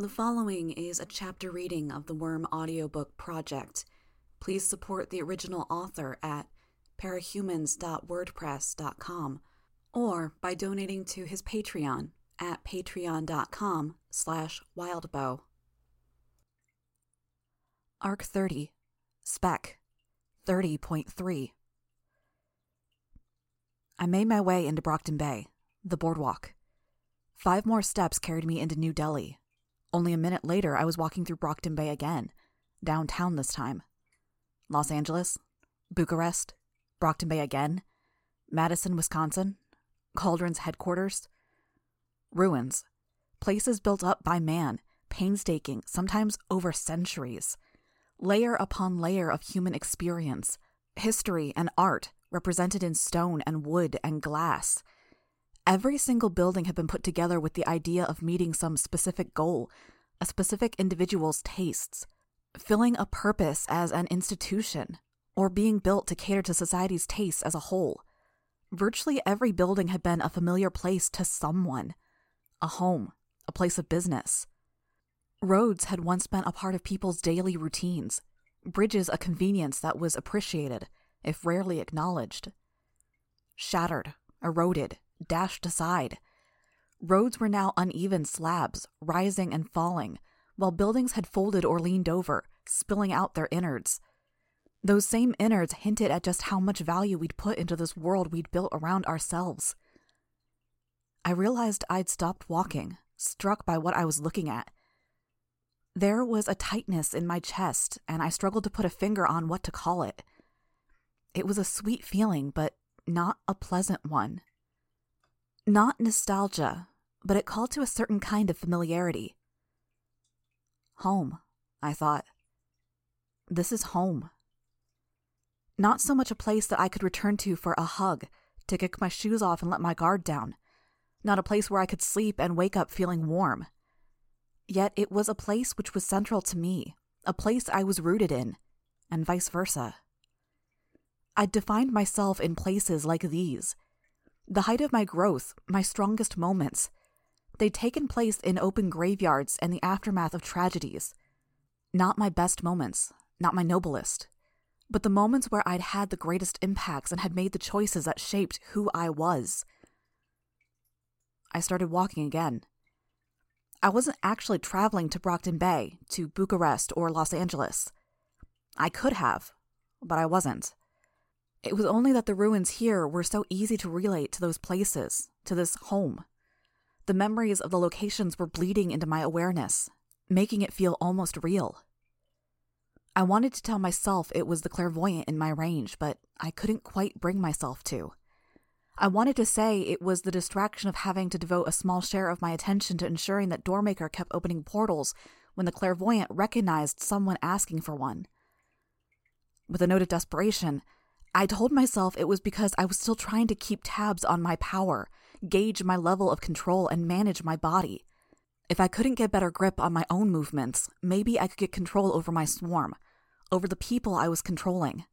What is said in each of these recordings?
The following is a chapter reading of the Worm audiobook project. Please support the original author at parahumans.wordpress.com or by donating to his Patreon at patreon.com slash wildbow. Arc 30, Speck 30.3 I made my way into Brockton Bay, the boardwalk. Five more steps carried me into New Delhi. Only a minute later, I was walking through Brockton Bay again, downtown this time. Los Angeles, Bucharest, Brockton Bay again, Madison, Wisconsin, Cauldron's headquarters. Ruins, places built up by man, painstaking, sometimes over centuries. Layer upon layer of human experience, history, and art represented in stone and wood and glass. Every single building had been put together with the idea of meeting some specific goal, a specific individual's tastes, filling a purpose as an institution, or being built to cater to society's tastes as a whole. Virtually every building had been a familiar place to someone a home, a place of business. Roads had once been a part of people's daily routines, bridges a convenience that was appreciated if rarely acknowledged. Shattered, eroded, dashed aside. Roads were now uneven slabs, rising and falling, while buildings had folded or leaned over, spilling out their innards. Those same innards hinted at just how much value we'd put into this world we'd built around ourselves. I realized I'd stopped walking, struck by what I was looking at. There was a tightness in my chest, and I struggled to put a finger on what to call it. It was a sweet feeling, but not a pleasant one. Not nostalgia, but it called to a certain kind of familiarity. Home, I thought. This is home. Not so much a place that I could return to for a hug, to kick my shoes off and let my guard down. Not a place where I could sleep and wake up feeling warm. Yet it was a place which was central to me, a place I was rooted in, and vice versa. I'd defined myself in places like these. The height of my growth, my strongest moments, they'd taken place in open graveyards and the aftermath of tragedies. Not my best moments, not my noblest, but the moments where I'd had the greatest impacts and had made the choices that shaped who I was. I started walking again. I wasn't actually traveling to Brockton Bay, to Bucharest, or Los Angeles. I could have, but I wasn't. It was only that the ruins here were so easy to relate to those places, to this home. The memories of the locations were bleeding into my awareness, making it feel almost real. I wanted to tell myself it was the clairvoyant in my range, but I couldn't quite bring myself to. I wanted to say it was the distraction of having to devote a small share of my attention to ensuring that Doormaker kept opening portals when the clairvoyant recognized someone asking for one. With a note of desperation, I told myself it was because I was still trying to keep tabs on my power, gauge my level of control, and manage my body. If I couldn't get better grip on my own movements, maybe I could get control over my swarm, over the people I was controlling.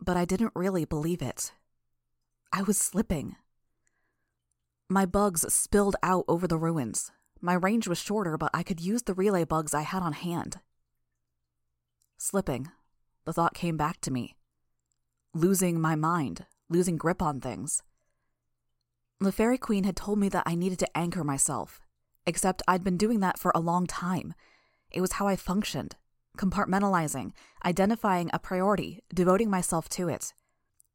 But I didn't really believe it. I was slipping. My bugs spilled out over the ruins. My range was shorter, but I could use the relay bugs I had on hand. Slipping, the thought came back to me. Losing my mind, losing grip on things. The Fairy Queen had told me that I needed to anchor myself, except I'd been doing that for a long time. It was how I functioned, compartmentalizing, identifying a priority, devoting myself to it.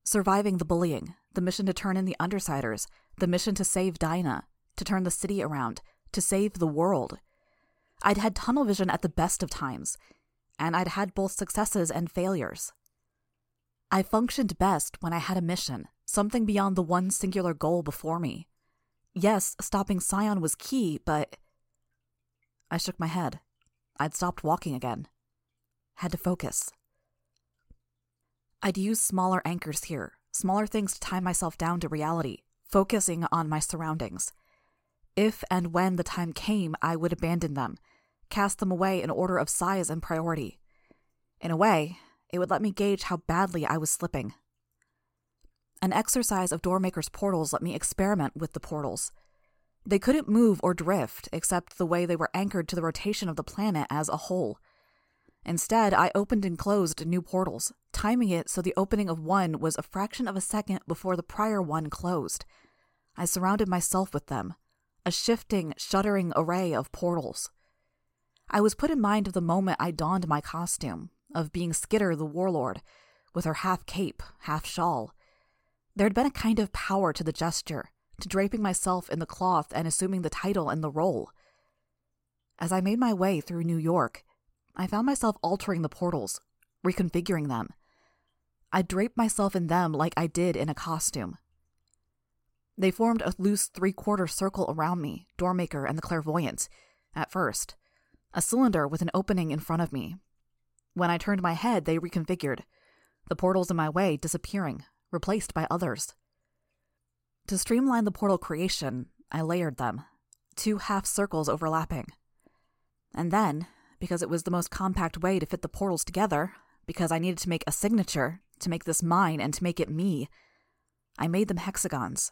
Surviving the bullying, the mission to turn in the Undersiders, the mission to save Dinah, to turn the city around, to save the world. I'd had tunnel vision at the best of times, and I'd had both successes and failures. I functioned best when I had a mission, something beyond the one singular goal before me. Yes, stopping Scion was key, but. I shook my head. I'd stopped walking again. Had to focus. I'd use smaller anchors here, smaller things to tie myself down to reality, focusing on my surroundings. If and when the time came, I would abandon them cast them away in order of size and priority. In a way, it would let me gauge how badly I was slipping. An exercise of Doormaker's portals let me experiment with the portals. They couldn't move or drift except the way they were anchored to the rotation of the planet as a whole. Instead, I opened and closed new portals, timing it so the opening of one was a fraction of a second before the prior one closed. I surrounded myself with them, a shifting, shuddering array of portals. I was put in mind of the moment I donned my costume, of being Skitter the warlord, with her half cape, half shawl. There had been a kind of power to the gesture, to draping myself in the cloth and assuming the title and the role. As I made my way through New York, I found myself altering the portals, reconfiguring them. I draped myself in them like I did in a costume. They formed a loose three quarter circle around me, Doormaker and the Clairvoyant, at first, a cylinder with an opening in front of me. When I turned my head, they reconfigured, the portals in my way disappearing, replaced by others. To streamline the portal creation, I layered them, two half circles overlapping. And then, because it was the most compact way to fit the portals together, because I needed to make a signature, to make this mine and to make it me, I made them hexagons.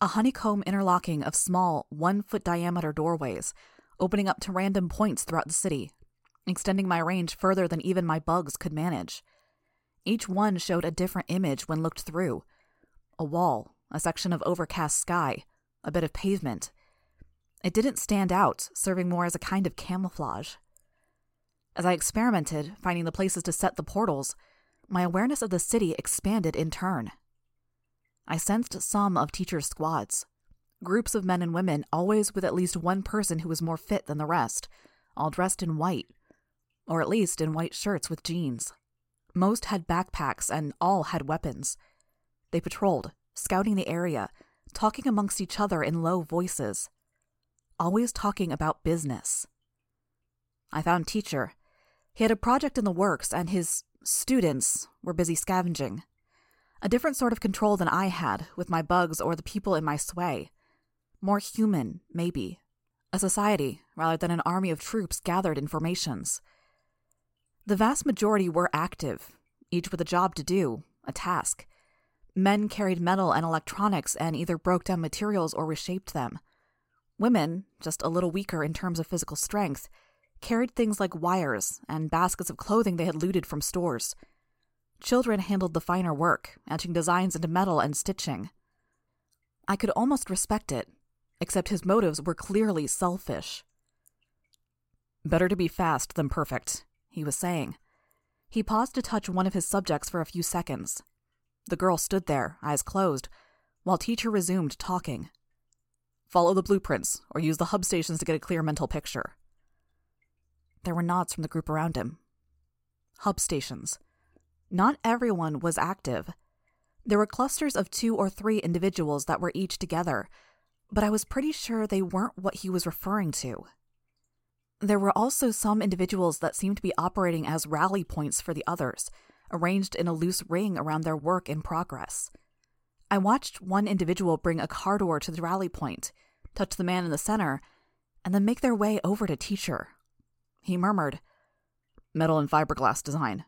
A honeycomb interlocking of small, one foot diameter doorways, opening up to random points throughout the city, extending my range further than even my bugs could manage. Each one showed a different image when looked through a wall, a section of overcast sky, a bit of pavement. It didn't stand out, serving more as a kind of camouflage. As I experimented, finding the places to set the portals, my awareness of the city expanded in turn. I sensed some of teachers' squads. Groups of men and women, always with at least one person who was more fit than the rest, all dressed in white, or at least in white shirts with jeans. Most had backpacks and all had weapons. They patrolled, scouting the area, talking amongst each other in low voices. Always talking about business. I found Teacher, he had a project in the works, and his students were busy scavenging. A different sort of control than I had with my bugs or the people in my sway. More human, maybe. A society, rather than an army of troops gathered in formations. The vast majority were active, each with a job to do, a task. Men carried metal and electronics and either broke down materials or reshaped them. Women, just a little weaker in terms of physical strength, carried things like wires and baskets of clothing they had looted from stores. Children handled the finer work, etching designs into metal and stitching. I could almost respect it, except his motives were clearly selfish. Better to be fast than perfect, he was saying. He paused to touch one of his subjects for a few seconds. The girl stood there, eyes closed, while teacher resumed talking. Follow the blueprints, or use the hub stations to get a clear mental picture. There were nods from the group around him. Hub stations. Not everyone was active. There were clusters of two or three individuals that were each together, but I was pretty sure they weren't what he was referring to. There were also some individuals that seemed to be operating as rally points for the others, arranged in a loose ring around their work in progress. I watched one individual bring a car door to the rally point, touch the man in the center, and then make their way over to Teacher. He murmured, Metal and fiberglass design.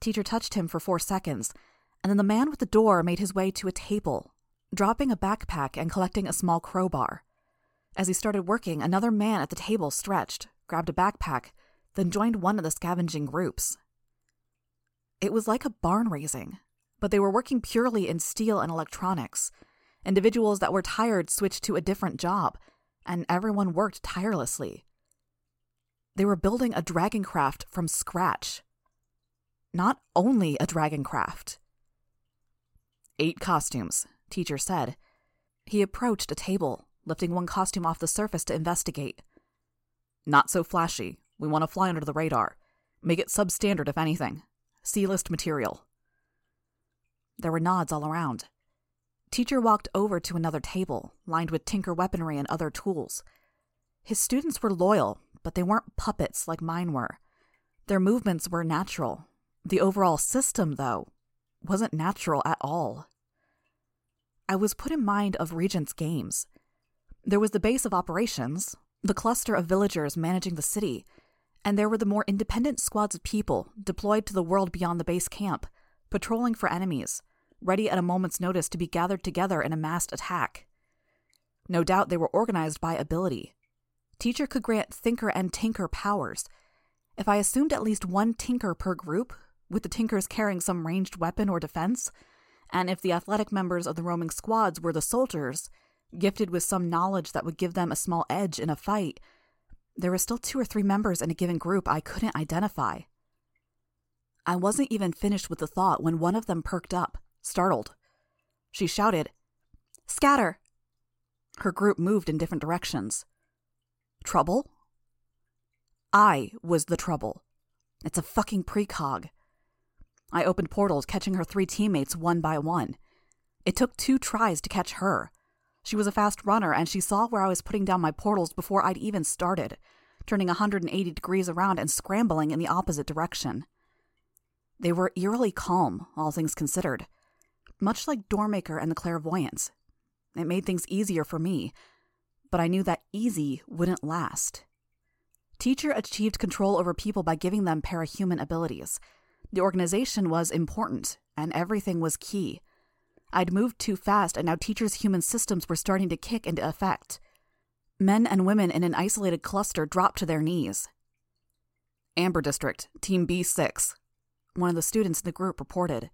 Teacher touched him for four seconds, and then the man with the door made his way to a table, dropping a backpack and collecting a small crowbar. As he started working, another man at the table stretched, grabbed a backpack, then joined one of the scavenging groups. It was like a barn raising, but they were working purely in steel and electronics. Individuals that were tired switched to a different job, and everyone worked tirelessly. They were building a dragon craft from scratch. Not only a dragon craft. Eight costumes, teacher said. He approached a table, lifting one costume off the surface to investigate. Not so flashy. We want to fly under the radar. Make it substandard, if anything. C list material. There were nods all around. Teacher walked over to another table, lined with tinker weaponry and other tools. His students were loyal, but they weren't puppets like mine were. Their movements were natural. The overall system, though, wasn't natural at all. I was put in mind of Regent's games. There was the base of operations, the cluster of villagers managing the city, and there were the more independent squads of people deployed to the world beyond the base camp, patrolling for enemies, ready at a moment's notice to be gathered together in a massed attack. No doubt they were organized by ability. Teacher could grant thinker and tinker powers. If I assumed at least one tinker per group, with the tinkers carrying some ranged weapon or defense, and if the athletic members of the roaming squads were the soldiers, gifted with some knowledge that would give them a small edge in a fight, there were still two or three members in a given group I couldn't identify. I wasn't even finished with the thought when one of them perked up, startled. She shouted, Scatter! Her group moved in different directions. Trouble? I was the trouble. It's a fucking precog. I opened portals, catching her three teammates one by one. It took two tries to catch her. She was a fast runner, and she saw where I was putting down my portals before I'd even started, turning 180 degrees around and scrambling in the opposite direction. They were eerily calm, all things considered. Much like Doormaker and the Clairvoyants. It made things easier for me, but I knew that easy wouldn't last. Teacher achieved control over people by giving them parahuman abilities. The organization was important, and everything was key. I'd moved too fast, and now Teacher's human systems were starting to kick into effect. Men and women in an isolated cluster dropped to their knees. Amber District, Team B6, one of the students in the group reported.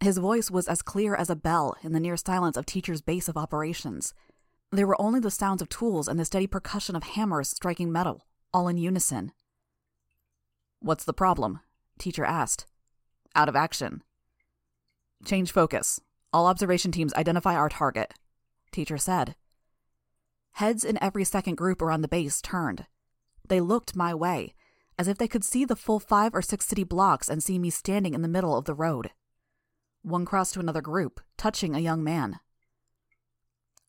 His voice was as clear as a bell in the near silence of Teacher's base of operations. There were only the sounds of tools and the steady percussion of hammers striking metal, all in unison. What's the problem? Teacher asked. Out of action. Change focus. All observation teams identify our target, Teacher said. Heads in every second group around the base turned. They looked my way, as if they could see the full five or six city blocks and see me standing in the middle of the road. One crossed to another group, touching a young man.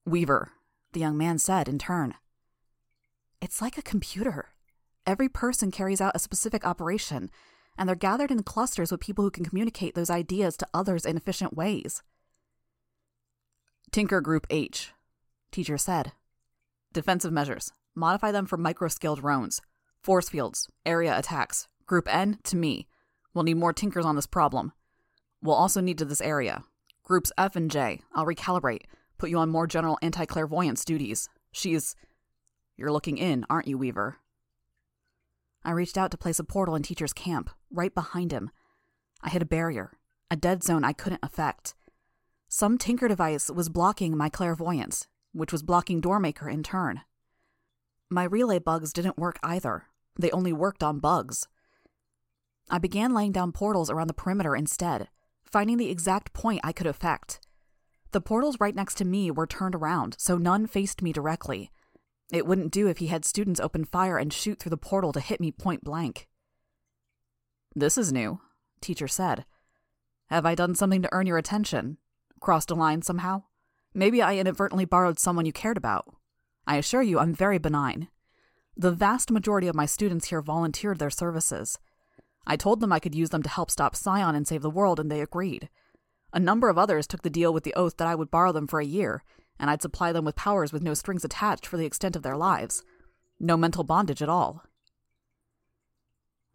Weaver, the young man said in turn. It's like a computer. Every person carries out a specific operation, and they're gathered in clusters with people who can communicate those ideas to others in efficient ways. Tinker Group H, teacher said. Defensive measures. Modify them for micro scaled drones. Force fields. Area attacks. Group N to me. We'll need more tinkers on this problem. We'll also need to this area. Groups F and J. I'll recalibrate. Put you on more general anti clairvoyance duties. She's. You're looking in, aren't you, Weaver? I reached out to place a portal in Teacher's camp, right behind him. I hit a barrier, a dead zone I couldn't affect. Some tinker device was blocking my clairvoyance, which was blocking Doormaker in turn. My relay bugs didn't work either. They only worked on bugs. I began laying down portals around the perimeter instead, finding the exact point I could affect. The portals right next to me were turned around, so none faced me directly. It wouldn't do if he had students open fire and shoot through the portal to hit me point blank. This is new, teacher said. Have I done something to earn your attention? Crossed a line somehow? Maybe I inadvertently borrowed someone you cared about. I assure you, I'm very benign. The vast majority of my students here volunteered their services. I told them I could use them to help stop Scion and save the world, and they agreed. A number of others took the deal with the oath that I would borrow them for a year, and I'd supply them with powers with no strings attached for the extent of their lives. No mental bondage at all.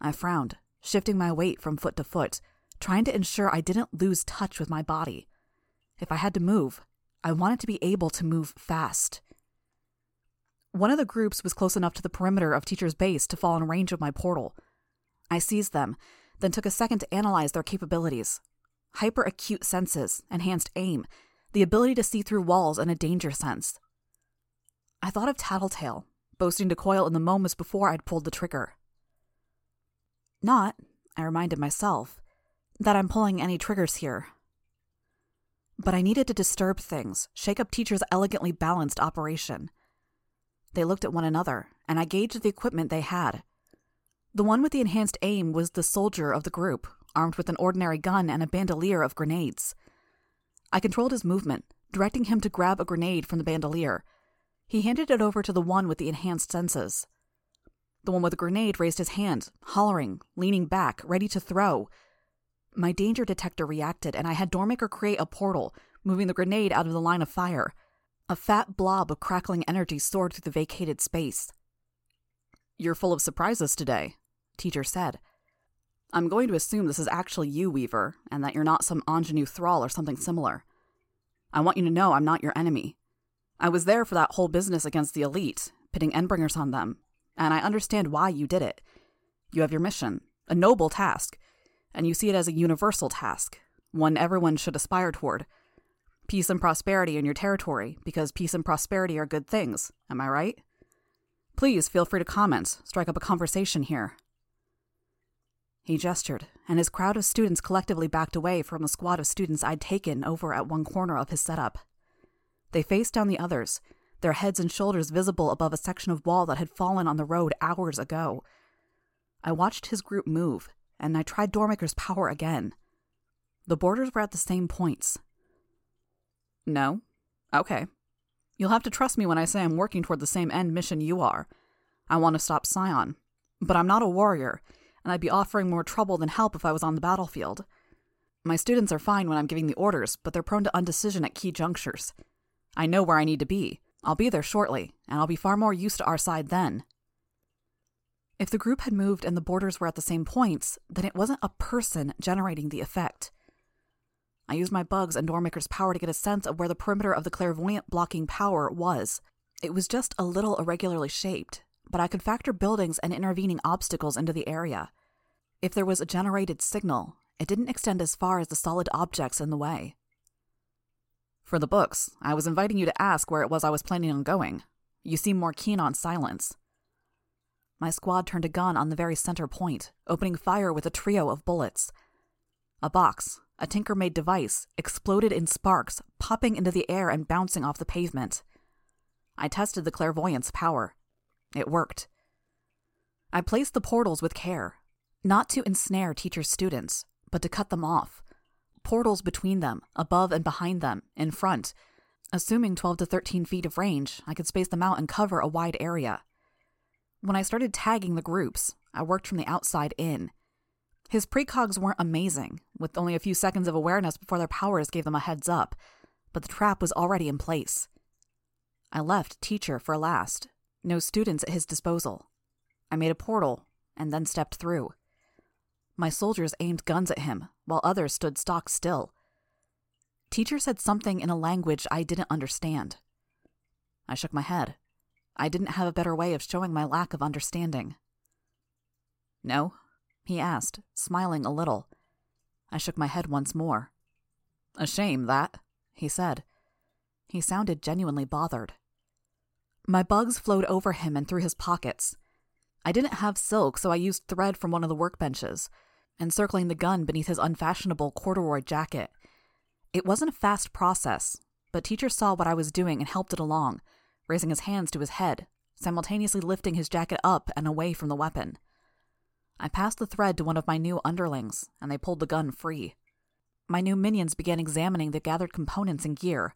I frowned, shifting my weight from foot to foot, trying to ensure I didn't lose touch with my body. If I had to move, I wanted to be able to move fast. One of the groups was close enough to the perimeter of Teacher's base to fall in range of my portal. I seized them, then took a second to analyze their capabilities. Hyper acute senses, enhanced aim, the ability to see through walls and a danger sense. I thought of Tattletale, boasting to Coil in the moments before I'd pulled the trigger. Not, I reminded myself, that I'm pulling any triggers here. But I needed to disturb things, shake up Teacher's elegantly balanced operation. They looked at one another, and I gauged the equipment they had. The one with the enhanced aim was the soldier of the group, armed with an ordinary gun and a bandolier of grenades. I controlled his movement, directing him to grab a grenade from the bandolier. He handed it over to the one with the enhanced senses. The one with the grenade raised his hand, hollering, leaning back, ready to throw. My danger detector reacted, and I had Doormaker create a portal, moving the grenade out of the line of fire. A fat blob of crackling energy soared through the vacated space. You're full of surprises today, Teacher said. I'm going to assume this is actually you, Weaver, and that you're not some ingenue thrall or something similar. I want you to know I'm not your enemy. I was there for that whole business against the elite, pitting Endbringers on them, and I understand why you did it. You have your mission, a noble task, and you see it as a universal task, one everyone should aspire toward. Peace and prosperity in your territory, because peace and prosperity are good things, am I right? Please feel free to comment, strike up a conversation here. He gestured, and his crowd of students collectively backed away from the squad of students I'd taken over at one corner of his setup. They faced down the others, their heads and shoulders visible above a section of wall that had fallen on the road hours ago. I watched his group move, and I tried Doormaker's power again. The borders were at the same points. No? Okay. You'll have to trust me when I say I'm working toward the same end mission you are. I want to stop Scion. But I'm not a warrior, and I'd be offering more trouble than help if I was on the battlefield. My students are fine when I'm giving the orders, but they're prone to undecision at key junctures. I know where I need to be. I'll be there shortly, and I'll be far more used to our side then. If the group had moved and the borders were at the same points, then it wasn't a person generating the effect. I used my bugs and Doormaker's power to get a sense of where the perimeter of the clairvoyant blocking power was. It was just a little irregularly shaped, but I could factor buildings and intervening obstacles into the area. If there was a generated signal, it didn't extend as far as the solid objects in the way. For the books, I was inviting you to ask where it was I was planning on going. You seem more keen on silence. My squad turned a gun on the very center point, opening fire with a trio of bullets. A box, a tinker made device, exploded in sparks, popping into the air and bouncing off the pavement. I tested the clairvoyance power. It worked. I placed the portals with care, not to ensnare teacher students, but to cut them off. Portals between them, above and behind them, in front. Assuming 12 to 13 feet of range, I could space them out and cover a wide area. When I started tagging the groups, I worked from the outside in. His precogs weren't amazing, with only a few seconds of awareness before their powers gave them a heads up, but the trap was already in place. I left teacher for last, no students at his disposal. I made a portal and then stepped through. My soldiers aimed guns at him, while others stood stock still. Teacher said something in a language I didn't understand. I shook my head. I didn't have a better way of showing my lack of understanding. No? he asked, smiling a little. I shook my head once more. A shame, that, he said. He sounded genuinely bothered. My bugs flowed over him and through his pockets. I didn't have silk, so I used thread from one of the workbenches, encircling the gun beneath his unfashionable corduroy jacket. It wasn't a fast process, but teacher saw what I was doing and helped it along, raising his hands to his head, simultaneously lifting his jacket up and away from the weapon. I passed the thread to one of my new underlings, and they pulled the gun free. My new minions began examining the gathered components and gear.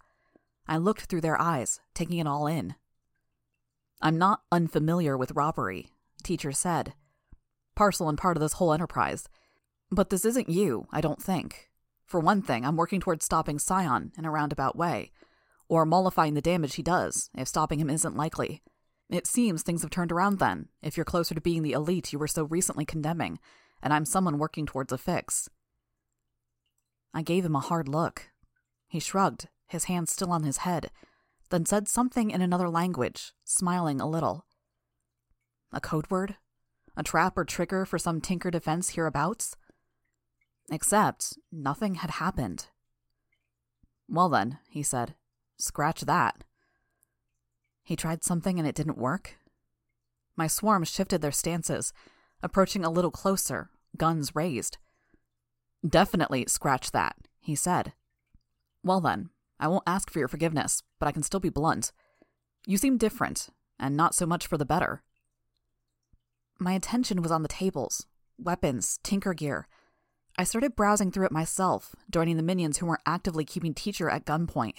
I looked through their eyes, taking it all in. I'm not unfamiliar with robbery, teacher said. Parcel and part of this whole enterprise. But this isn't you, I don't think. For one thing, I'm working towards stopping Scion in a roundabout way, or mollifying the damage he does, if stopping him isn't likely. It seems things have turned around then, if you're closer to being the elite you were so recently condemning, and I'm someone working towards a fix. I gave him a hard look. He shrugged, his hands still on his head, then said something in another language, smiling a little. A code word? A trap or trigger for some tinker defense hereabouts? Except nothing had happened. Well, then, he said, scratch that. He tried something and it didn't work. My swarms shifted their stances, approaching a little closer, guns raised. Definitely scratch that, he said. Well, then, I won't ask for your forgiveness, but I can still be blunt. You seem different, and not so much for the better. My attention was on the tables, weapons, tinker gear. I started browsing through it myself, joining the minions who weren't actively keeping teacher at gunpoint.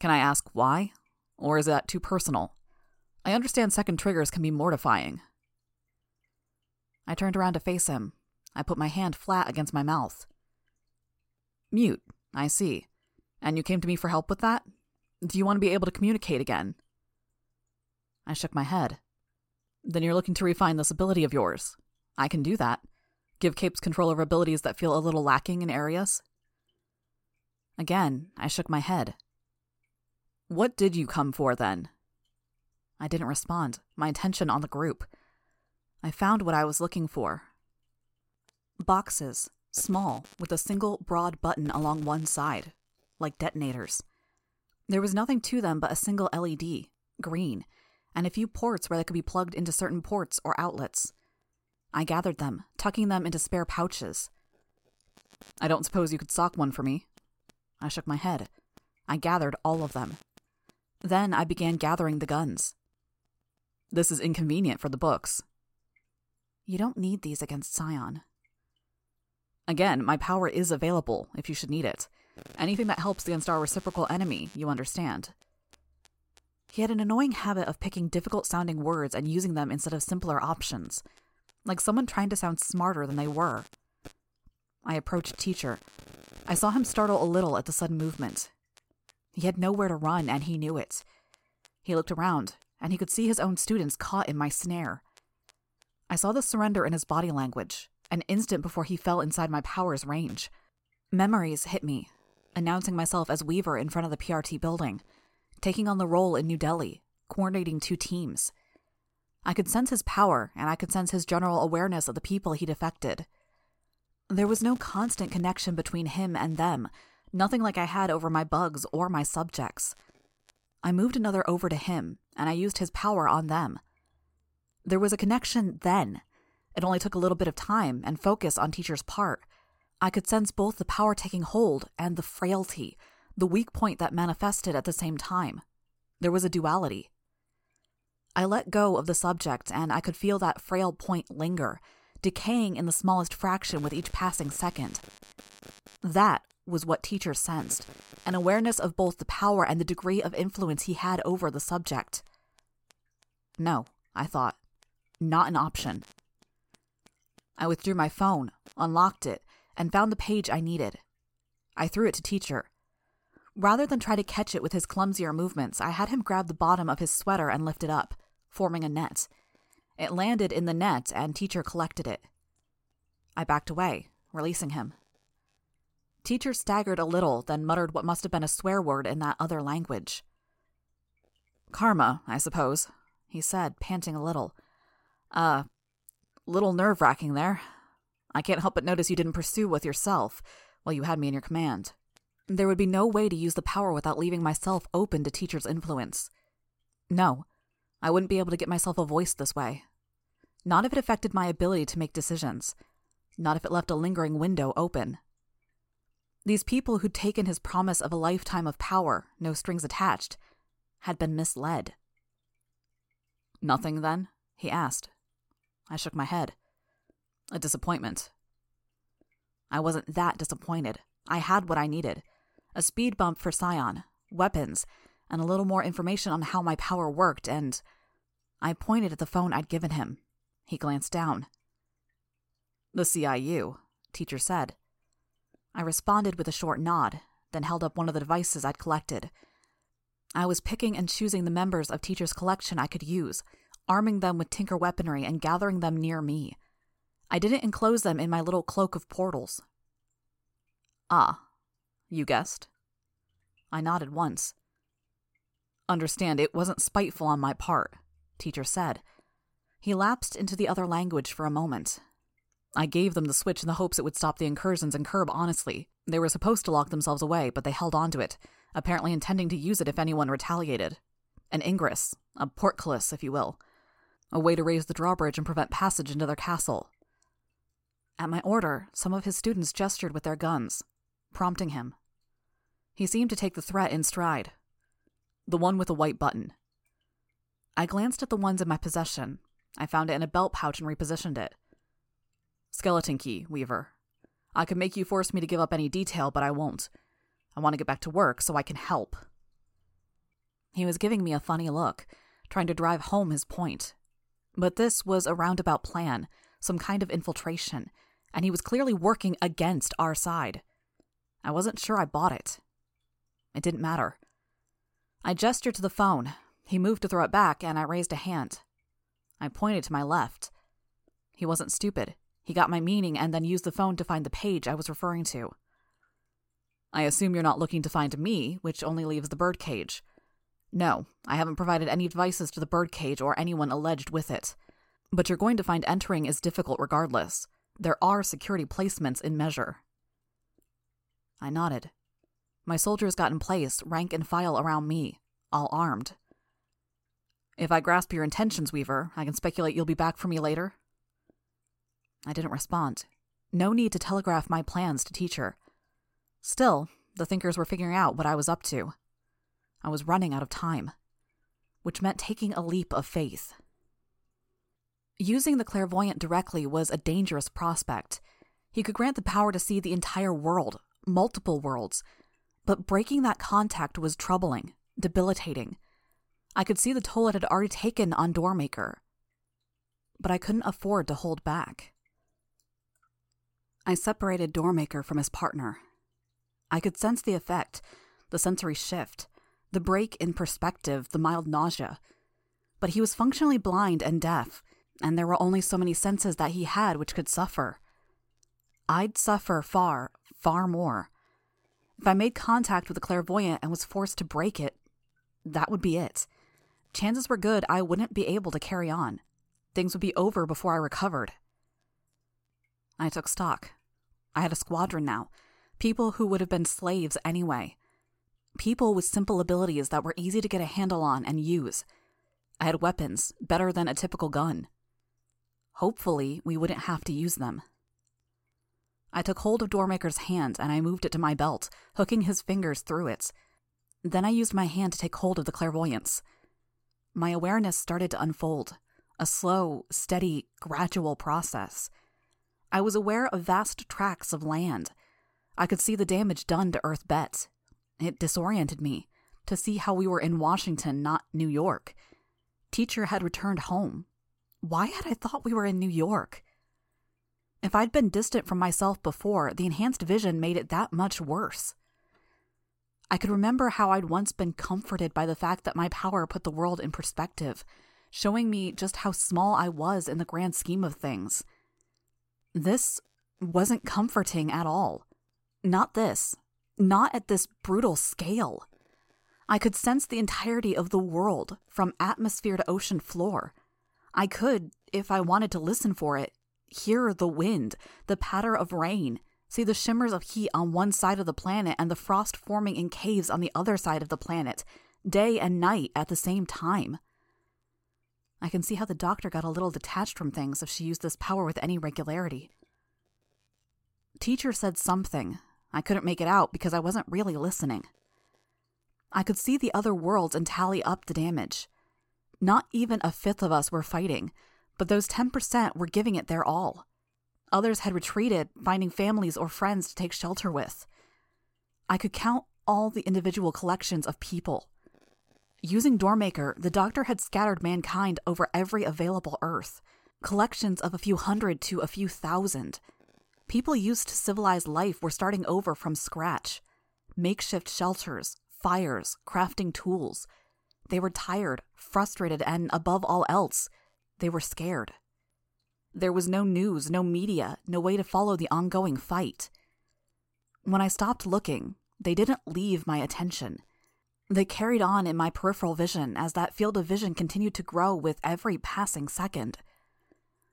Can I ask why? Or is that too personal? I understand second triggers can be mortifying. I turned around to face him. I put my hand flat against my mouth. Mute, I see. And you came to me for help with that? Do you want to be able to communicate again? I shook my head. Then you're looking to refine this ability of yours. I can do that. Give capes control over abilities that feel a little lacking in areas. Again, I shook my head. What did you come for then? I didn't respond, my attention on the group. I found what I was looking for. Boxes, small, with a single broad button along one side, like detonators. There was nothing to them but a single LED, green, and a few ports where they could be plugged into certain ports or outlets. I gathered them, tucking them into spare pouches. I don't suppose you could sock one for me. I shook my head. I gathered all of them. Then I began gathering the guns. This is inconvenient for the books. You don't need these against Scion. Again, my power is available if you should need it. Anything that helps against our reciprocal enemy, you understand. He had an annoying habit of picking difficult sounding words and using them instead of simpler options, like someone trying to sound smarter than they were. I approached Teacher. I saw him startle a little at the sudden movement. He had nowhere to run, and he knew it. He looked around, and he could see his own students caught in my snare. I saw the surrender in his body language, an instant before he fell inside my power's range. Memories hit me, announcing myself as Weaver in front of the PRT building, taking on the role in New Delhi, coordinating two teams. I could sense his power, and I could sense his general awareness of the people he'd affected. There was no constant connection between him and them, nothing like I had over my bugs or my subjects. I moved another over to him, and I used his power on them. There was a connection then. It only took a little bit of time and focus on teacher's part. I could sense both the power taking hold and the frailty, the weak point that manifested at the same time. There was a duality. I let go of the subject, and I could feel that frail point linger, decaying in the smallest fraction with each passing second. That was what teacher sensed an awareness of both the power and the degree of influence he had over the subject. No, I thought. Not an option. I withdrew my phone, unlocked it, and found the page I needed. I threw it to teacher. Rather than try to catch it with his clumsier movements, I had him grab the bottom of his sweater and lift it up, forming a net. It landed in the net, and teacher collected it. I backed away, releasing him. Teacher staggered a little, then muttered what must have been a swear word in that other language. Karma, I suppose, he said, panting a little. Uh, little nerve wracking there. I can't help but notice you didn't pursue with yourself while you had me in your command. There would be no way to use the power without leaving myself open to teacher's influence. No, I wouldn't be able to get myself a voice this way. Not if it affected my ability to make decisions. Not if it left a lingering window open. These people who'd taken his promise of a lifetime of power, no strings attached, had been misled. Nothing, then? he asked, I shook my head. A disappointment. I wasn't that disappointed. I had what I needed a speed bump for Scion, weapons, and a little more information on how my power worked, and. I pointed at the phone I'd given him. He glanced down. The CIU, teacher said. I responded with a short nod, then held up one of the devices I'd collected. I was picking and choosing the members of teacher's collection I could use arming them with tinker weaponry and gathering them near me. I didn't enclose them in my little cloak of portals. Ah, you guessed? I nodded once. Understand, it wasn't spiteful on my part, teacher said. He lapsed into the other language for a moment. I gave them the switch in the hopes it would stop the incursions and curb honestly. They were supposed to lock themselves away, but they held onto it, apparently intending to use it if anyone retaliated. An ingress, a portcullis, if you will a way to raise the drawbridge and prevent passage into their castle. At my order, some of his students gestured with their guns, prompting him. He seemed to take the threat in stride. The one with a white button. I glanced at the ones in my possession. I found it in a belt pouch and repositioned it. Skeleton key, Weaver. I could make you force me to give up any detail, but I won't. I want to get back to work so I can help. He was giving me a funny look, trying to drive home his point. But this was a roundabout plan, some kind of infiltration, and he was clearly working against our side. I wasn't sure I bought it. It didn't matter. I gestured to the phone. He moved to throw it back, and I raised a hand. I pointed to my left. He wasn't stupid. He got my meaning and then used the phone to find the page I was referring to. I assume you're not looking to find me, which only leaves the birdcage. No, I haven't provided any devices to the birdcage or anyone alleged with it. But you're going to find entering is difficult regardless. There are security placements in measure. I nodded. My soldiers got in place, rank and file around me, all armed. If I grasp your intentions, Weaver, I can speculate you'll be back for me later. I didn't respond. No need to telegraph my plans to teacher. Still, the thinkers were figuring out what I was up to. I was running out of time, which meant taking a leap of faith. Using the clairvoyant directly was a dangerous prospect. He could grant the power to see the entire world, multiple worlds, but breaking that contact was troubling, debilitating. I could see the toll it had already taken on Doormaker. But I couldn't afford to hold back. I separated Doormaker from his partner. I could sense the effect, the sensory shift, the break in perspective, the mild nausea. But he was functionally blind and deaf, and there were only so many senses that he had which could suffer. I'd suffer far, far more. If I made contact with the clairvoyant and was forced to break it, that would be it. Chances were good I wouldn't be able to carry on. Things would be over before I recovered. I took stock. I had a squadron now. People who would have been slaves anyway. People with simple abilities that were easy to get a handle on and use. I had weapons, better than a typical gun. Hopefully, we wouldn't have to use them. I took hold of Doormaker's hand and I moved it to my belt, hooking his fingers through it. Then I used my hand to take hold of the clairvoyance. My awareness started to unfold, a slow, steady, gradual process. I was aware of vast tracts of land. I could see the damage done to Earth Bet. It disoriented me to see how we were in Washington, not New York. Teacher had returned home. Why had I thought we were in New York? If I'd been distant from myself before, the enhanced vision made it that much worse. I could remember how I'd once been comforted by the fact that my power put the world in perspective, showing me just how small I was in the grand scheme of things. This wasn't comforting at all. Not this. Not at this brutal scale. I could sense the entirety of the world, from atmosphere to ocean floor. I could, if I wanted to listen for it, hear the wind, the patter of rain, see the shimmers of heat on one side of the planet and the frost forming in caves on the other side of the planet, day and night at the same time. I can see how the doctor got a little detached from things if she used this power with any regularity. Teacher said something. I couldn't make it out because I wasn't really listening. I could see the other worlds and tally up the damage. Not even a fifth of us were fighting, but those 10% were giving it their all. Others had retreated, finding families or friends to take shelter with. I could count all the individual collections of people Using Doormaker, the Doctor had scattered mankind over every available Earth, collections of a few hundred to a few thousand. People used to civilized life were starting over from scratch. Makeshift shelters, fires, crafting tools. They were tired, frustrated, and above all else, they were scared. There was no news, no media, no way to follow the ongoing fight. When I stopped looking, they didn't leave my attention. They carried on in my peripheral vision as that field of vision continued to grow with every passing second.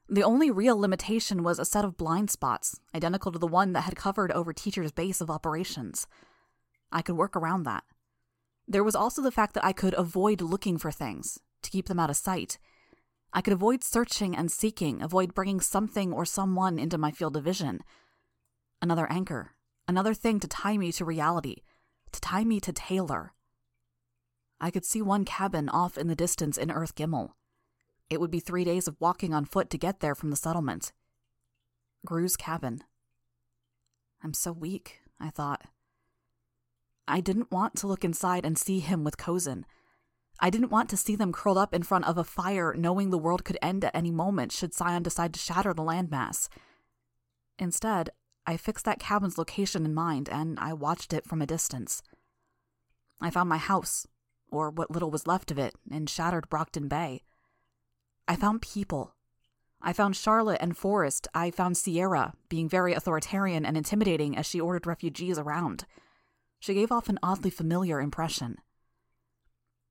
The only real limitation was a set of blind spots, identical to the one that had covered over Teacher's base of operations. I could work around that. There was also the fact that I could avoid looking for things, to keep them out of sight. I could avoid searching and seeking, avoid bringing something or someone into my field of vision. Another anchor, another thing to tie me to reality, to tie me to Taylor. I could see one cabin off in the distance in Earth Gimel. It would be three days of walking on foot to get there from the settlement. Grue's cabin. I'm so weak, I thought. I didn't want to look inside and see him with Cozen. I didn't want to see them curled up in front of a fire, knowing the world could end at any moment should Scion decide to shatter the landmass. Instead, I fixed that cabin's location in mind and I watched it from a distance. I found my house, or what little was left of it, in shattered Brockton Bay. I found people. I found Charlotte and Forrest. I found Sierra, being very authoritarian and intimidating as she ordered refugees around. She gave off an oddly familiar impression.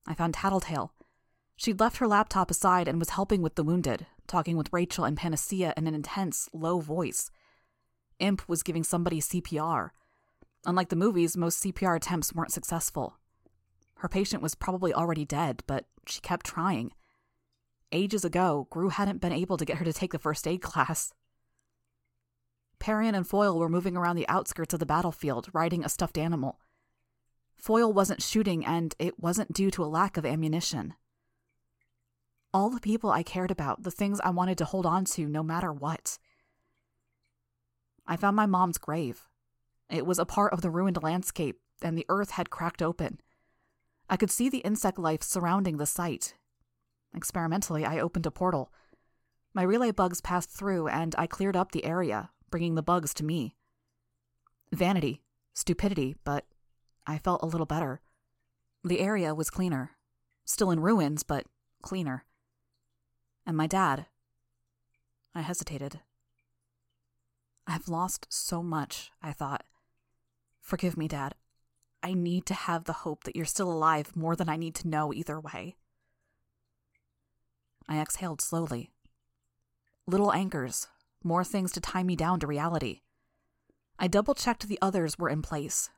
I found Tattletale. She'd left her laptop aside and was helping with the wounded, talking with Rachel and Panacea in an intense, low voice. Imp was giving somebody CPR. Unlike the movies, most CPR attempts weren't successful. Her patient was probably already dead, but she kept trying. Ages ago, Grue hadn't been able to get her to take the first aid class. Parian and Foil were moving around the outskirts of the battlefield, riding a stuffed animal. Foil wasn't shooting, and it wasn't due to a lack of ammunition. All the people I cared about, the things I wanted to hold on to no matter what. I found my mom's grave. It was a part of the ruined landscape, and the earth had cracked open. I could see the insect life surrounding the site. Experimentally, I opened a portal. My relay bugs passed through, and I cleared up the area, bringing the bugs to me. Vanity, stupidity, but I felt a little better. The area was cleaner. Still in ruins, but cleaner. And my dad. I hesitated. I've lost so much, I thought. Forgive me, Dad. I need to have the hope that you're still alive more than I need to know either way. I exhaled slowly. Little anchors, more things to tie me down to reality. I double checked the others were in place.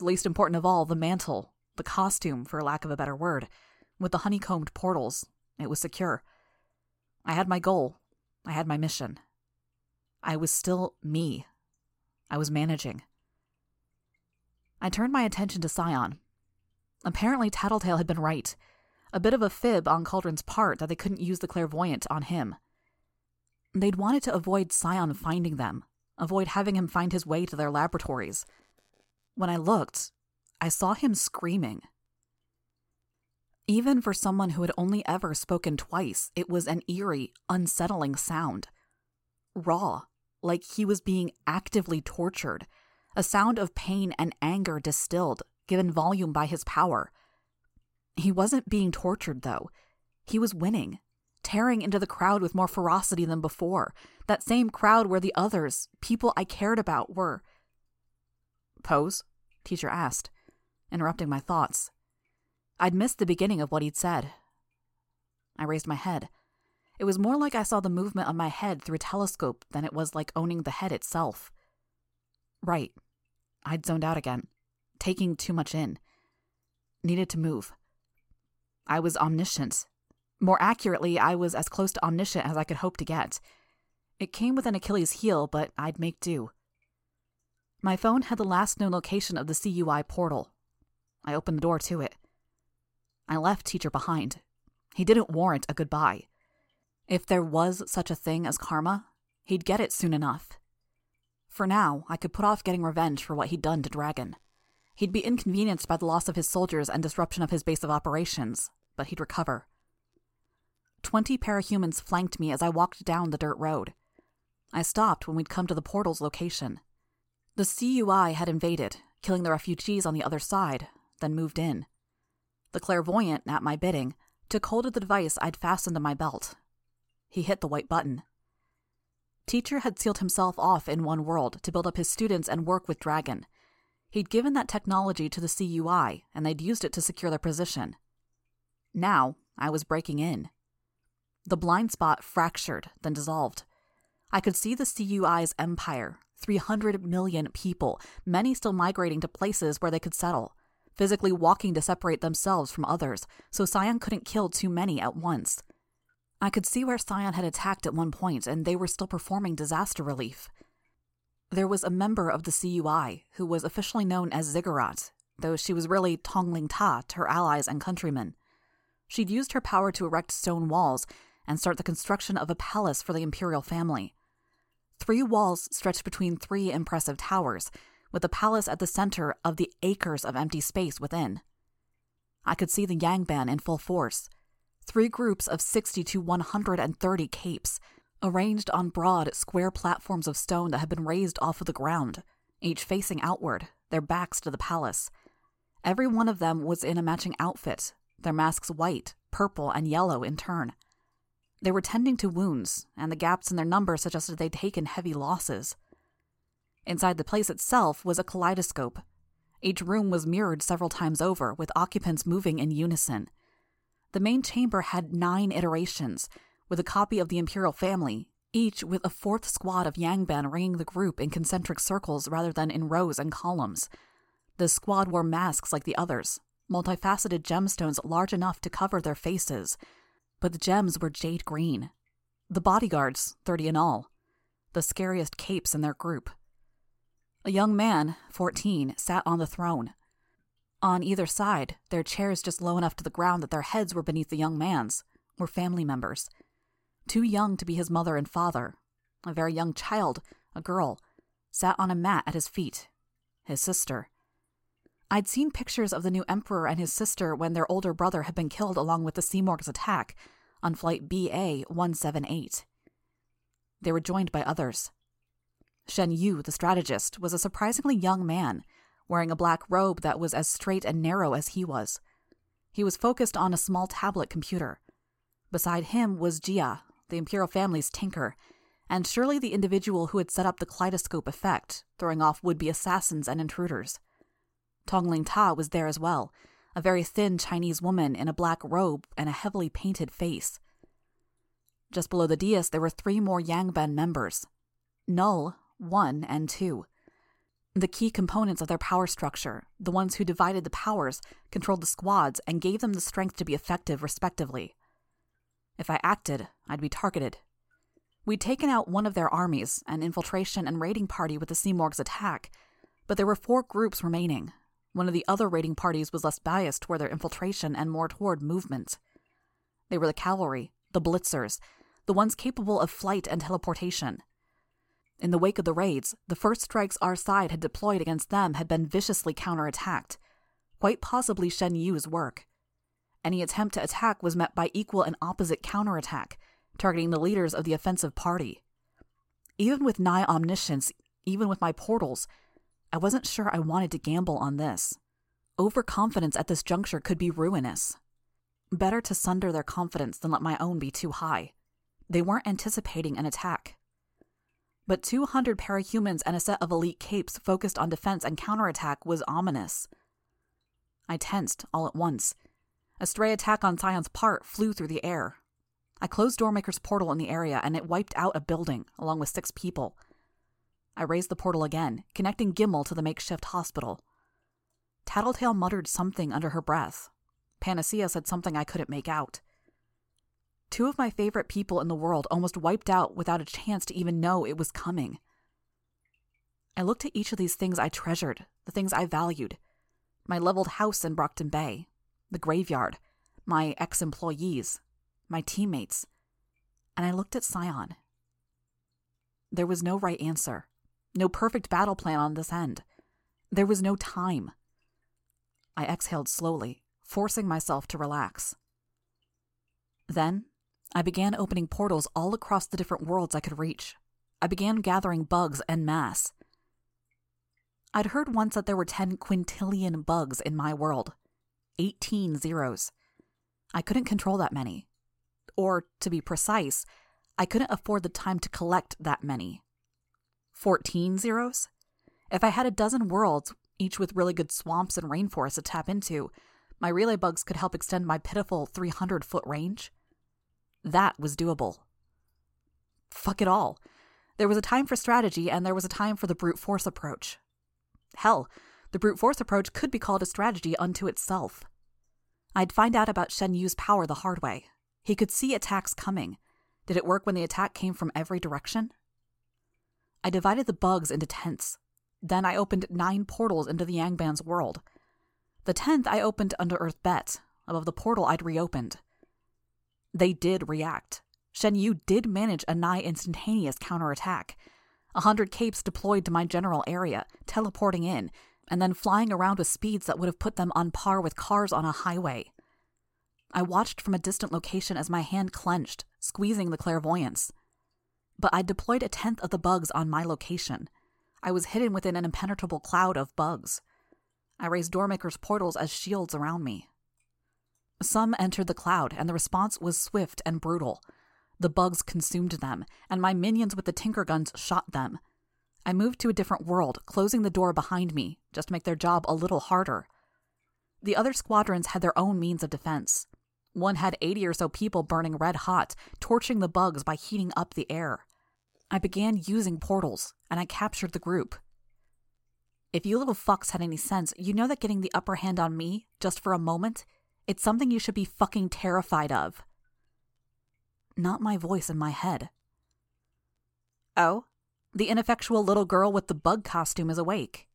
Least important of all, the mantle, the costume, for lack of a better word, with the honeycombed portals. It was secure. I had my goal. I had my mission. I was still me. I was managing. I turned my attention to Scion. Apparently, Tattletale had been right. A bit of a fib on Cauldron's part that they couldn't use the clairvoyant on him. They'd wanted to avoid Scion finding them, avoid having him find his way to their laboratories. When I looked, I saw him screaming. Even for someone who had only ever spoken twice, it was an eerie, unsettling sound. Raw, like he was being actively tortured, a sound of pain and anger distilled, given volume by his power. He wasn't being tortured, though. He was winning, tearing into the crowd with more ferocity than before. That same crowd where the others, people I cared about, were. Pose? Teacher asked, interrupting my thoughts. I'd missed the beginning of what he'd said. I raised my head. It was more like I saw the movement of my head through a telescope than it was like owning the head itself. Right. I'd zoned out again, taking too much in. Needed to move. I was omniscient. More accurately, I was as close to omniscient as I could hope to get. It came with an Achilles heel, but I'd make do. My phone had the last known location of the CUI portal. I opened the door to it. I left teacher behind. He didn't warrant a goodbye. If there was such a thing as karma, he'd get it soon enough. For now, I could put off getting revenge for what he'd done to Dragon. He'd be inconvenienced by the loss of his soldiers and disruption of his base of operations, but he'd recover. Twenty parahumans flanked me as I walked down the dirt road. I stopped when we'd come to the portal's location. The CUI had invaded, killing the refugees on the other side, then moved in. The clairvoyant, at my bidding, took hold of the device I'd fastened to my belt he hit the white button. Teacher had sealed himself off in one world to build up his students and work with Dragon. He'd given that technology to the CUI, and they'd used it to secure their position. Now, I was breaking in. The blind spot fractured, then dissolved. I could see the CUI's empire 300 million people, many still migrating to places where they could settle, physically walking to separate themselves from others so Scion couldn't kill too many at once. I could see where Scion had attacked at one point, and they were still performing disaster relief. There was a member of the CUI who was officially known as Ziggurat, though she was really Tongling Ta to her allies and countrymen. She'd used her power to erect stone walls and start the construction of a palace for the imperial family. Three walls stretched between three impressive towers, with the palace at the center of the acres of empty space within. I could see the Yangban in full force, three groups of 60 to 130 capes, arranged on broad, square platforms of stone that had been raised off of the ground, each facing outward, their backs to the palace. Every one of them was in a matching outfit, their masks white, purple, and yellow in turn. They were tending to wounds, and the gaps in their number suggested they'd taken heavy losses. Inside the place itself was a kaleidoscope. Each room was mirrored several times over, with occupants moving in unison. The main chamber had nine iterations, with a copy of the Imperial family, each with a fourth squad of Yangban ringing the group in concentric circles rather than in rows and columns. The squad wore masks like the others, multifaceted gemstones large enough to cover their faces, but the gems were jade green. The bodyguards, 30 in all, the scariest capes in their group. A young man, 14, sat on the throne. On either side, their chairs just low enough to the ground that their heads were beneath the young man's, were family members. Too young to be his mother and father. A very young child, a girl, sat on a mat at his feet. His sister. I'd seen pictures of the new emperor and his sister when their older brother had been killed along with the Simurgh's attack on flight BA 178. They were joined by others. Shen Yu, the strategist, was a surprisingly young man, wearing a black robe that was as straight and narrow as he was. He was focused on a small tablet computer. Beside him was Jia, the Imperial family's tinker, and surely the individual who had set up the kaleidoscope effect, throwing off would be assassins and intruders. Tongling Ta was there as well, a very thin Chinese woman in a black robe and a heavily painted face. Just below the dais, there were three more Yangban members Null, 1 and 2. The key components of their power structure, the ones who divided the powers, controlled the squads, and gave them the strength to be effective, respectively. If I acted, I'd be targeted. We'd taken out one of their armies, an infiltration and raiding party with the Simurgh's attack, but there were four groups remaining. One of the other raiding parties was less biased toward their infiltration and more toward movement. They were the cavalry, the blitzers, the ones capable of flight and teleportation. In the wake of the raids, the first strikes our side had deployed against them had been viciously counterattacked, quite possibly Shen Yu's work. Any attempt to attack was met by equal and opposite counterattack, targeting the leaders of the offensive party. Even with nigh omniscience, even with my portals, I wasn't sure I wanted to gamble on this. Overconfidence at this juncture could be ruinous. Better to sunder their confidence than let my own be too high. They weren't anticipating an attack but 200 parahumans and a set of elite capes focused on defense and counterattack was ominous. I tensed all at once. A stray attack on Scion's part flew through the air. I closed Doormaker's portal in the area and it wiped out a building, along with six people. I raised the portal again, connecting Gimel to the makeshift hospital. Tattletale muttered something under her breath. Panacea said something I couldn't make out. Two of my favorite people in the world almost wiped out without a chance to even know it was coming. I looked at each of these things I treasured, the things I valued my leveled house in Brockton Bay, the graveyard, my ex employees, my teammates, and I looked at Scion. There was no right answer, no perfect battle plan on this end. There was no time. I exhaled slowly, forcing myself to relax. Then I began opening portals all across the different worlds I could reach. I began gathering bugs en masse. I'd heard once that there were 10 quintillion bugs in my world 18 zeros. I couldn't control that many. Or, to be precise, I couldn't afford the time to collect that many. 14 zeros? If I had a dozen worlds, each with really good swamps and rainforests to tap into, my relay bugs could help extend my pitiful 300 foot range. That was doable. Fuck it all. There was a time for strategy, and there was a time for the brute force approach. Hell, the brute force approach could be called a strategy unto itself. I'd find out about Shen Yu's power the hard way. He could see attacks coming. Did it work when the attack came from every direction? I divided the bugs into tents. Then I opened nine portals into the Yangban's world. The tenth I opened under Earth Bet, above the portal I'd reopened. They did react. Shen Yu did manage a nigh instantaneous counterattack. A hundred capes deployed to my general area, teleporting in, and then flying around with speeds that would have put them on par with cars on a highway. I watched from a distant location as my hand clenched, squeezing the clairvoyance. But I deployed a tenth of the bugs on my location. I was hidden within an impenetrable cloud of bugs. I raised Doormaker's portals as shields around me. Some entered the cloud, and the response was swift and brutal. The bugs consumed them, and my minions with the tinker guns shot them. I moved to a different world, closing the door behind me just to make their job a little harder. The other squadrons had their own means of defense. One had 80 or so people burning red hot, torching the bugs by heating up the air. I began using portals, and I captured the group. If you little fucks had any sense, you know that getting the upper hand on me, just for a moment, it's something you should be fucking terrified of. Not my voice in my head. Oh? The ineffectual little girl with the bug costume is awake.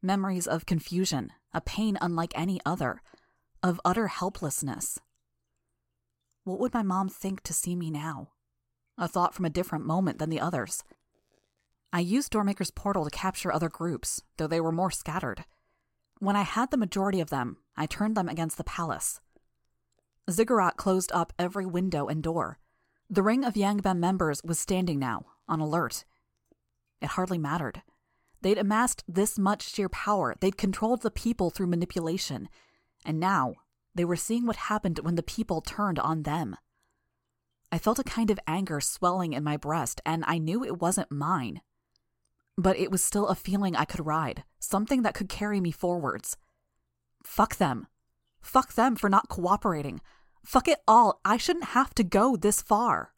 Memories of confusion, a pain unlike any other, of utter helplessness. What would my mom think to see me now? A thought from a different moment than the others. I used Doormaker's portal to capture other groups, though they were more scattered. When I had the majority of them, I turned them against the palace. Ziggurat closed up every window and door. The ring of Yangban members was standing now, on alert. It hardly mattered. They'd amassed this much sheer power, they'd controlled the people through manipulation, and now they were seeing what happened when the people turned on them. I felt a kind of anger swelling in my breast, and I knew it wasn't mine. But it was still a feeling I could ride, something that could carry me forwards. Fuck them. Fuck them for not cooperating. Fuck it all. I shouldn't have to go this far.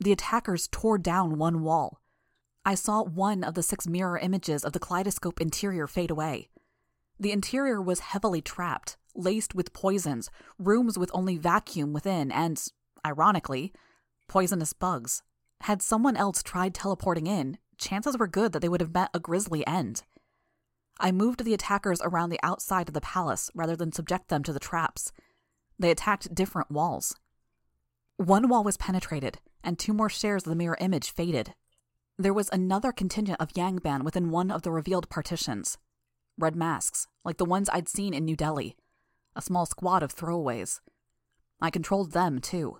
The attackers tore down one wall. I saw one of the six mirror images of the kaleidoscope interior fade away. The interior was heavily trapped, laced with poisons, rooms with only vacuum within, and, ironically, poisonous bugs. Had someone else tried teleporting in, chances were good that they would have met a grisly end. I moved the attackers around the outside of the palace rather than subject them to the traps. They attacked different walls. One wall was penetrated, and two more shares of the mirror image faded. There was another contingent of Yangban within one of the revealed partitions. Red masks, like the ones I'd seen in New Delhi. A small squad of throwaways. I controlled them, too.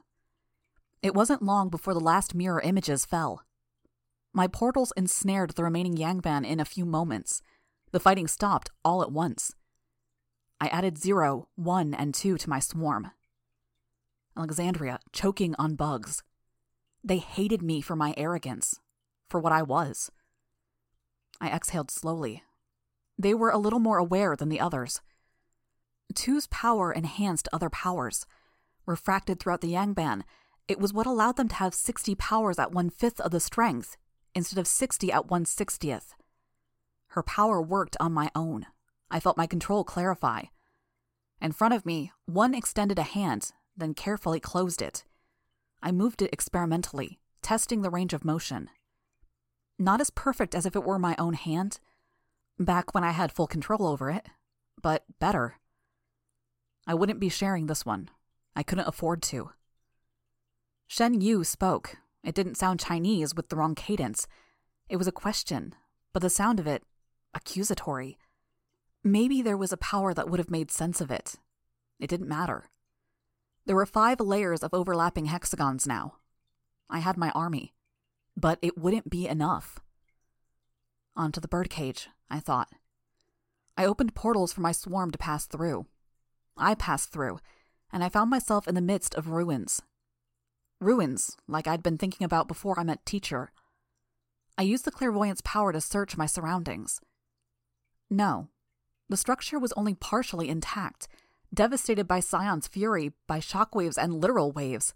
It wasn't long before the last mirror images fell. My portals ensnared the remaining Yangban in a few moments. The fighting stopped all at once. I added zero, one, and two to my swarm. Alexandria, choking on bugs. They hated me for my arrogance, for what I was. I exhaled slowly. They were a little more aware than the others. Two's power enhanced other powers. Refracted throughout the Yangban, it was what allowed them to have 60 powers at one fifth of the strength, instead of 60 at one sixtieth. Her power worked on my own. I felt my control clarify. In front of me, one extended a hand, then carefully closed it. I moved it experimentally, testing the range of motion. Not as perfect as if it were my own hand, back when I had full control over it, but better. I wouldn't be sharing this one. I couldn't afford to. Shen Yu spoke. It didn't sound Chinese with the wrong cadence. It was a question, but the sound of it, accusatory. Maybe there was a power that would have made sense of it. It didn't matter. There were five layers of overlapping hexagons now. I had my army. But it wouldn't be enough. Onto the birdcage, I thought. I opened portals for my swarm to pass through. I passed through, and I found myself in the midst of ruins. Ruins, like I'd been thinking about before I met Teacher. I used the clairvoyance power to search my surroundings. No, the structure was only partially intact, devastated by Scion's fury, by shockwaves and literal waves.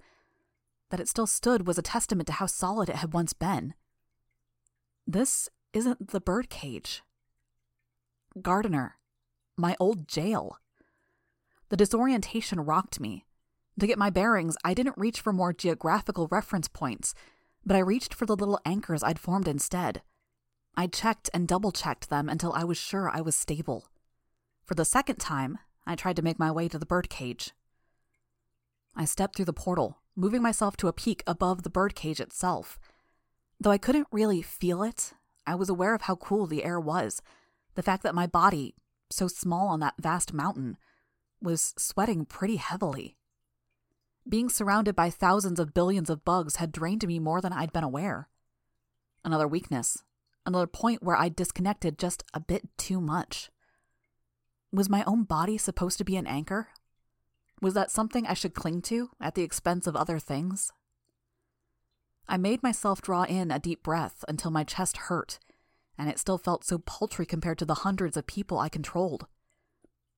That it still stood was a testament to how solid it had once been. This isn't the birdcage. Gardener, my old jail. The disorientation rocked me. To get my bearings, I didn't reach for more geographical reference points, but I reached for the little anchors I'd formed instead. I checked and double checked them until I was sure I was stable. For the second time, I tried to make my way to the birdcage. I stepped through the portal, moving myself to a peak above the birdcage itself. Though I couldn't really feel it, I was aware of how cool the air was, the fact that my body, so small on that vast mountain, was sweating pretty heavily. Being surrounded by thousands of billions of bugs had drained me more than I'd been aware. Another weakness, another point where I'd disconnected just a bit too much. Was my own body supposed to be an anchor? Was that something I should cling to at the expense of other things? I made myself draw in a deep breath until my chest hurt, and it still felt so paltry compared to the hundreds of people I controlled.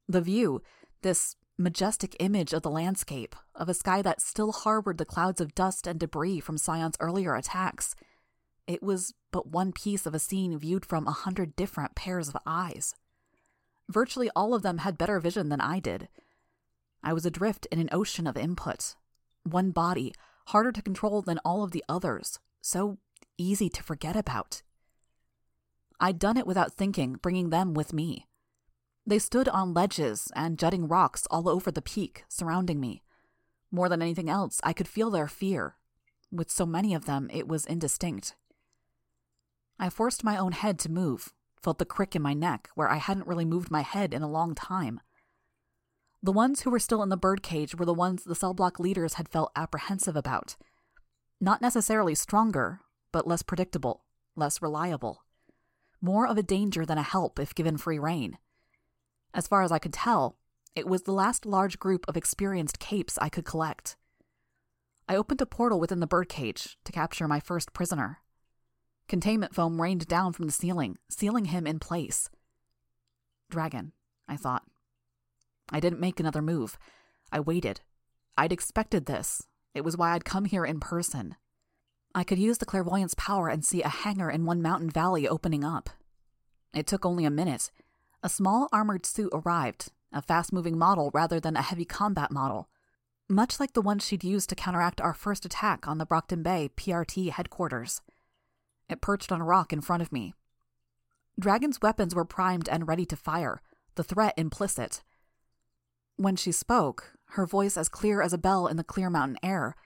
The view, this majestic image of the landscape, of a sky that still harbored the clouds of dust and debris from Scion's earlier attacks, it was but one piece of a scene viewed from a hundred different pairs of eyes. Virtually all of them had better vision than I did. I was adrift in an ocean of input. One body, harder to control than all of the others, so easy to forget about. I'd done it without thinking, bringing them with me. They stood on ledges and jutting rocks all over the peak, surrounding me. More than anything else, I could feel their fear. With so many of them, it was indistinct. I forced my own head to move, felt the crick in my neck where I hadn't really moved my head in a long time. The ones who were still in the birdcage were the ones the cell block leaders had felt apprehensive about. Not necessarily stronger, but less predictable, less reliable. More of a danger than a help if given free rein. As far as I could tell, it was the last large group of experienced capes I could collect. I opened a portal within the birdcage to capture my first prisoner. Containment foam rained down from the ceiling, sealing him in place. Dragon, I thought. I didn't make another move. I waited. I'd expected this. It was why I'd come here in person. I could use the clairvoyance power and see a hangar in one mountain valley opening up. It took only a minute. A small armored suit arrived, a fast moving model rather than a heavy combat model, much like the one she'd used to counteract our first attack on the Brockton Bay PRT headquarters. It perched on a rock in front of me. Dragon's weapons were primed and ready to fire, the threat implicit. When she spoke, her voice as clear as a bell in the clear mountain air,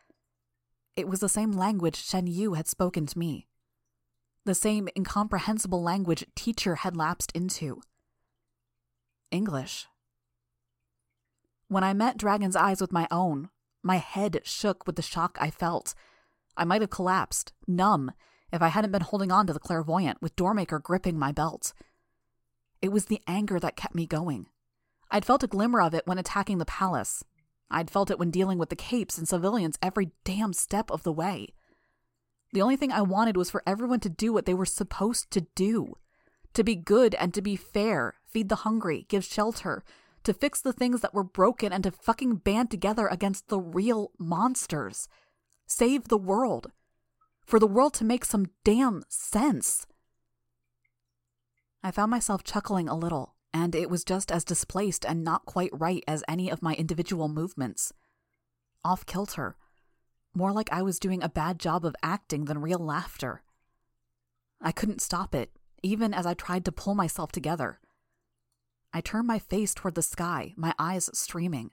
it was the same language Shen Yu had spoken to me. The same incomprehensible language teacher had lapsed into. English. When I met Dragon's eyes with my own, my head shook with the shock I felt. I might have collapsed, numb, if I hadn't been holding on to the clairvoyant with Doormaker gripping my belt. It was the anger that kept me going. I'd felt a glimmer of it when attacking the palace. I'd felt it when dealing with the capes and civilians every damn step of the way. The only thing I wanted was for everyone to do what they were supposed to do to be good and to be fair, feed the hungry, give shelter, to fix the things that were broken, and to fucking band together against the real monsters. Save the world for the world to make some damn sense. I found myself chuckling a little, and it was just as displaced and not quite right as any of my individual movements. Off kilter. More like I was doing a bad job of acting than real laughter. I couldn't stop it, even as I tried to pull myself together. I turned my face toward the sky, my eyes streaming.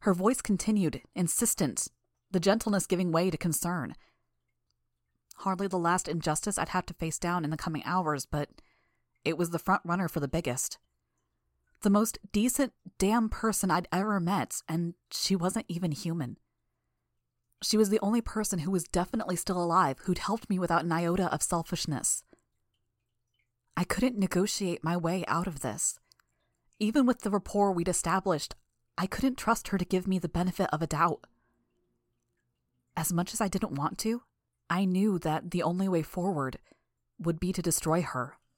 Her voice continued, insistent, the gentleness giving way to concern, Hardly the last injustice I'd have to face down in the coming hours, but it was the front runner for the biggest. The most decent damn person I'd ever met, and she wasn't even human. She was the only person who was definitely still alive who'd helped me without an iota of selfishness. I couldn't negotiate my way out of this. Even with the rapport we'd established, I couldn't trust her to give me the benefit of a doubt. As much as I didn't want to, I knew that the only way forward would be to destroy her.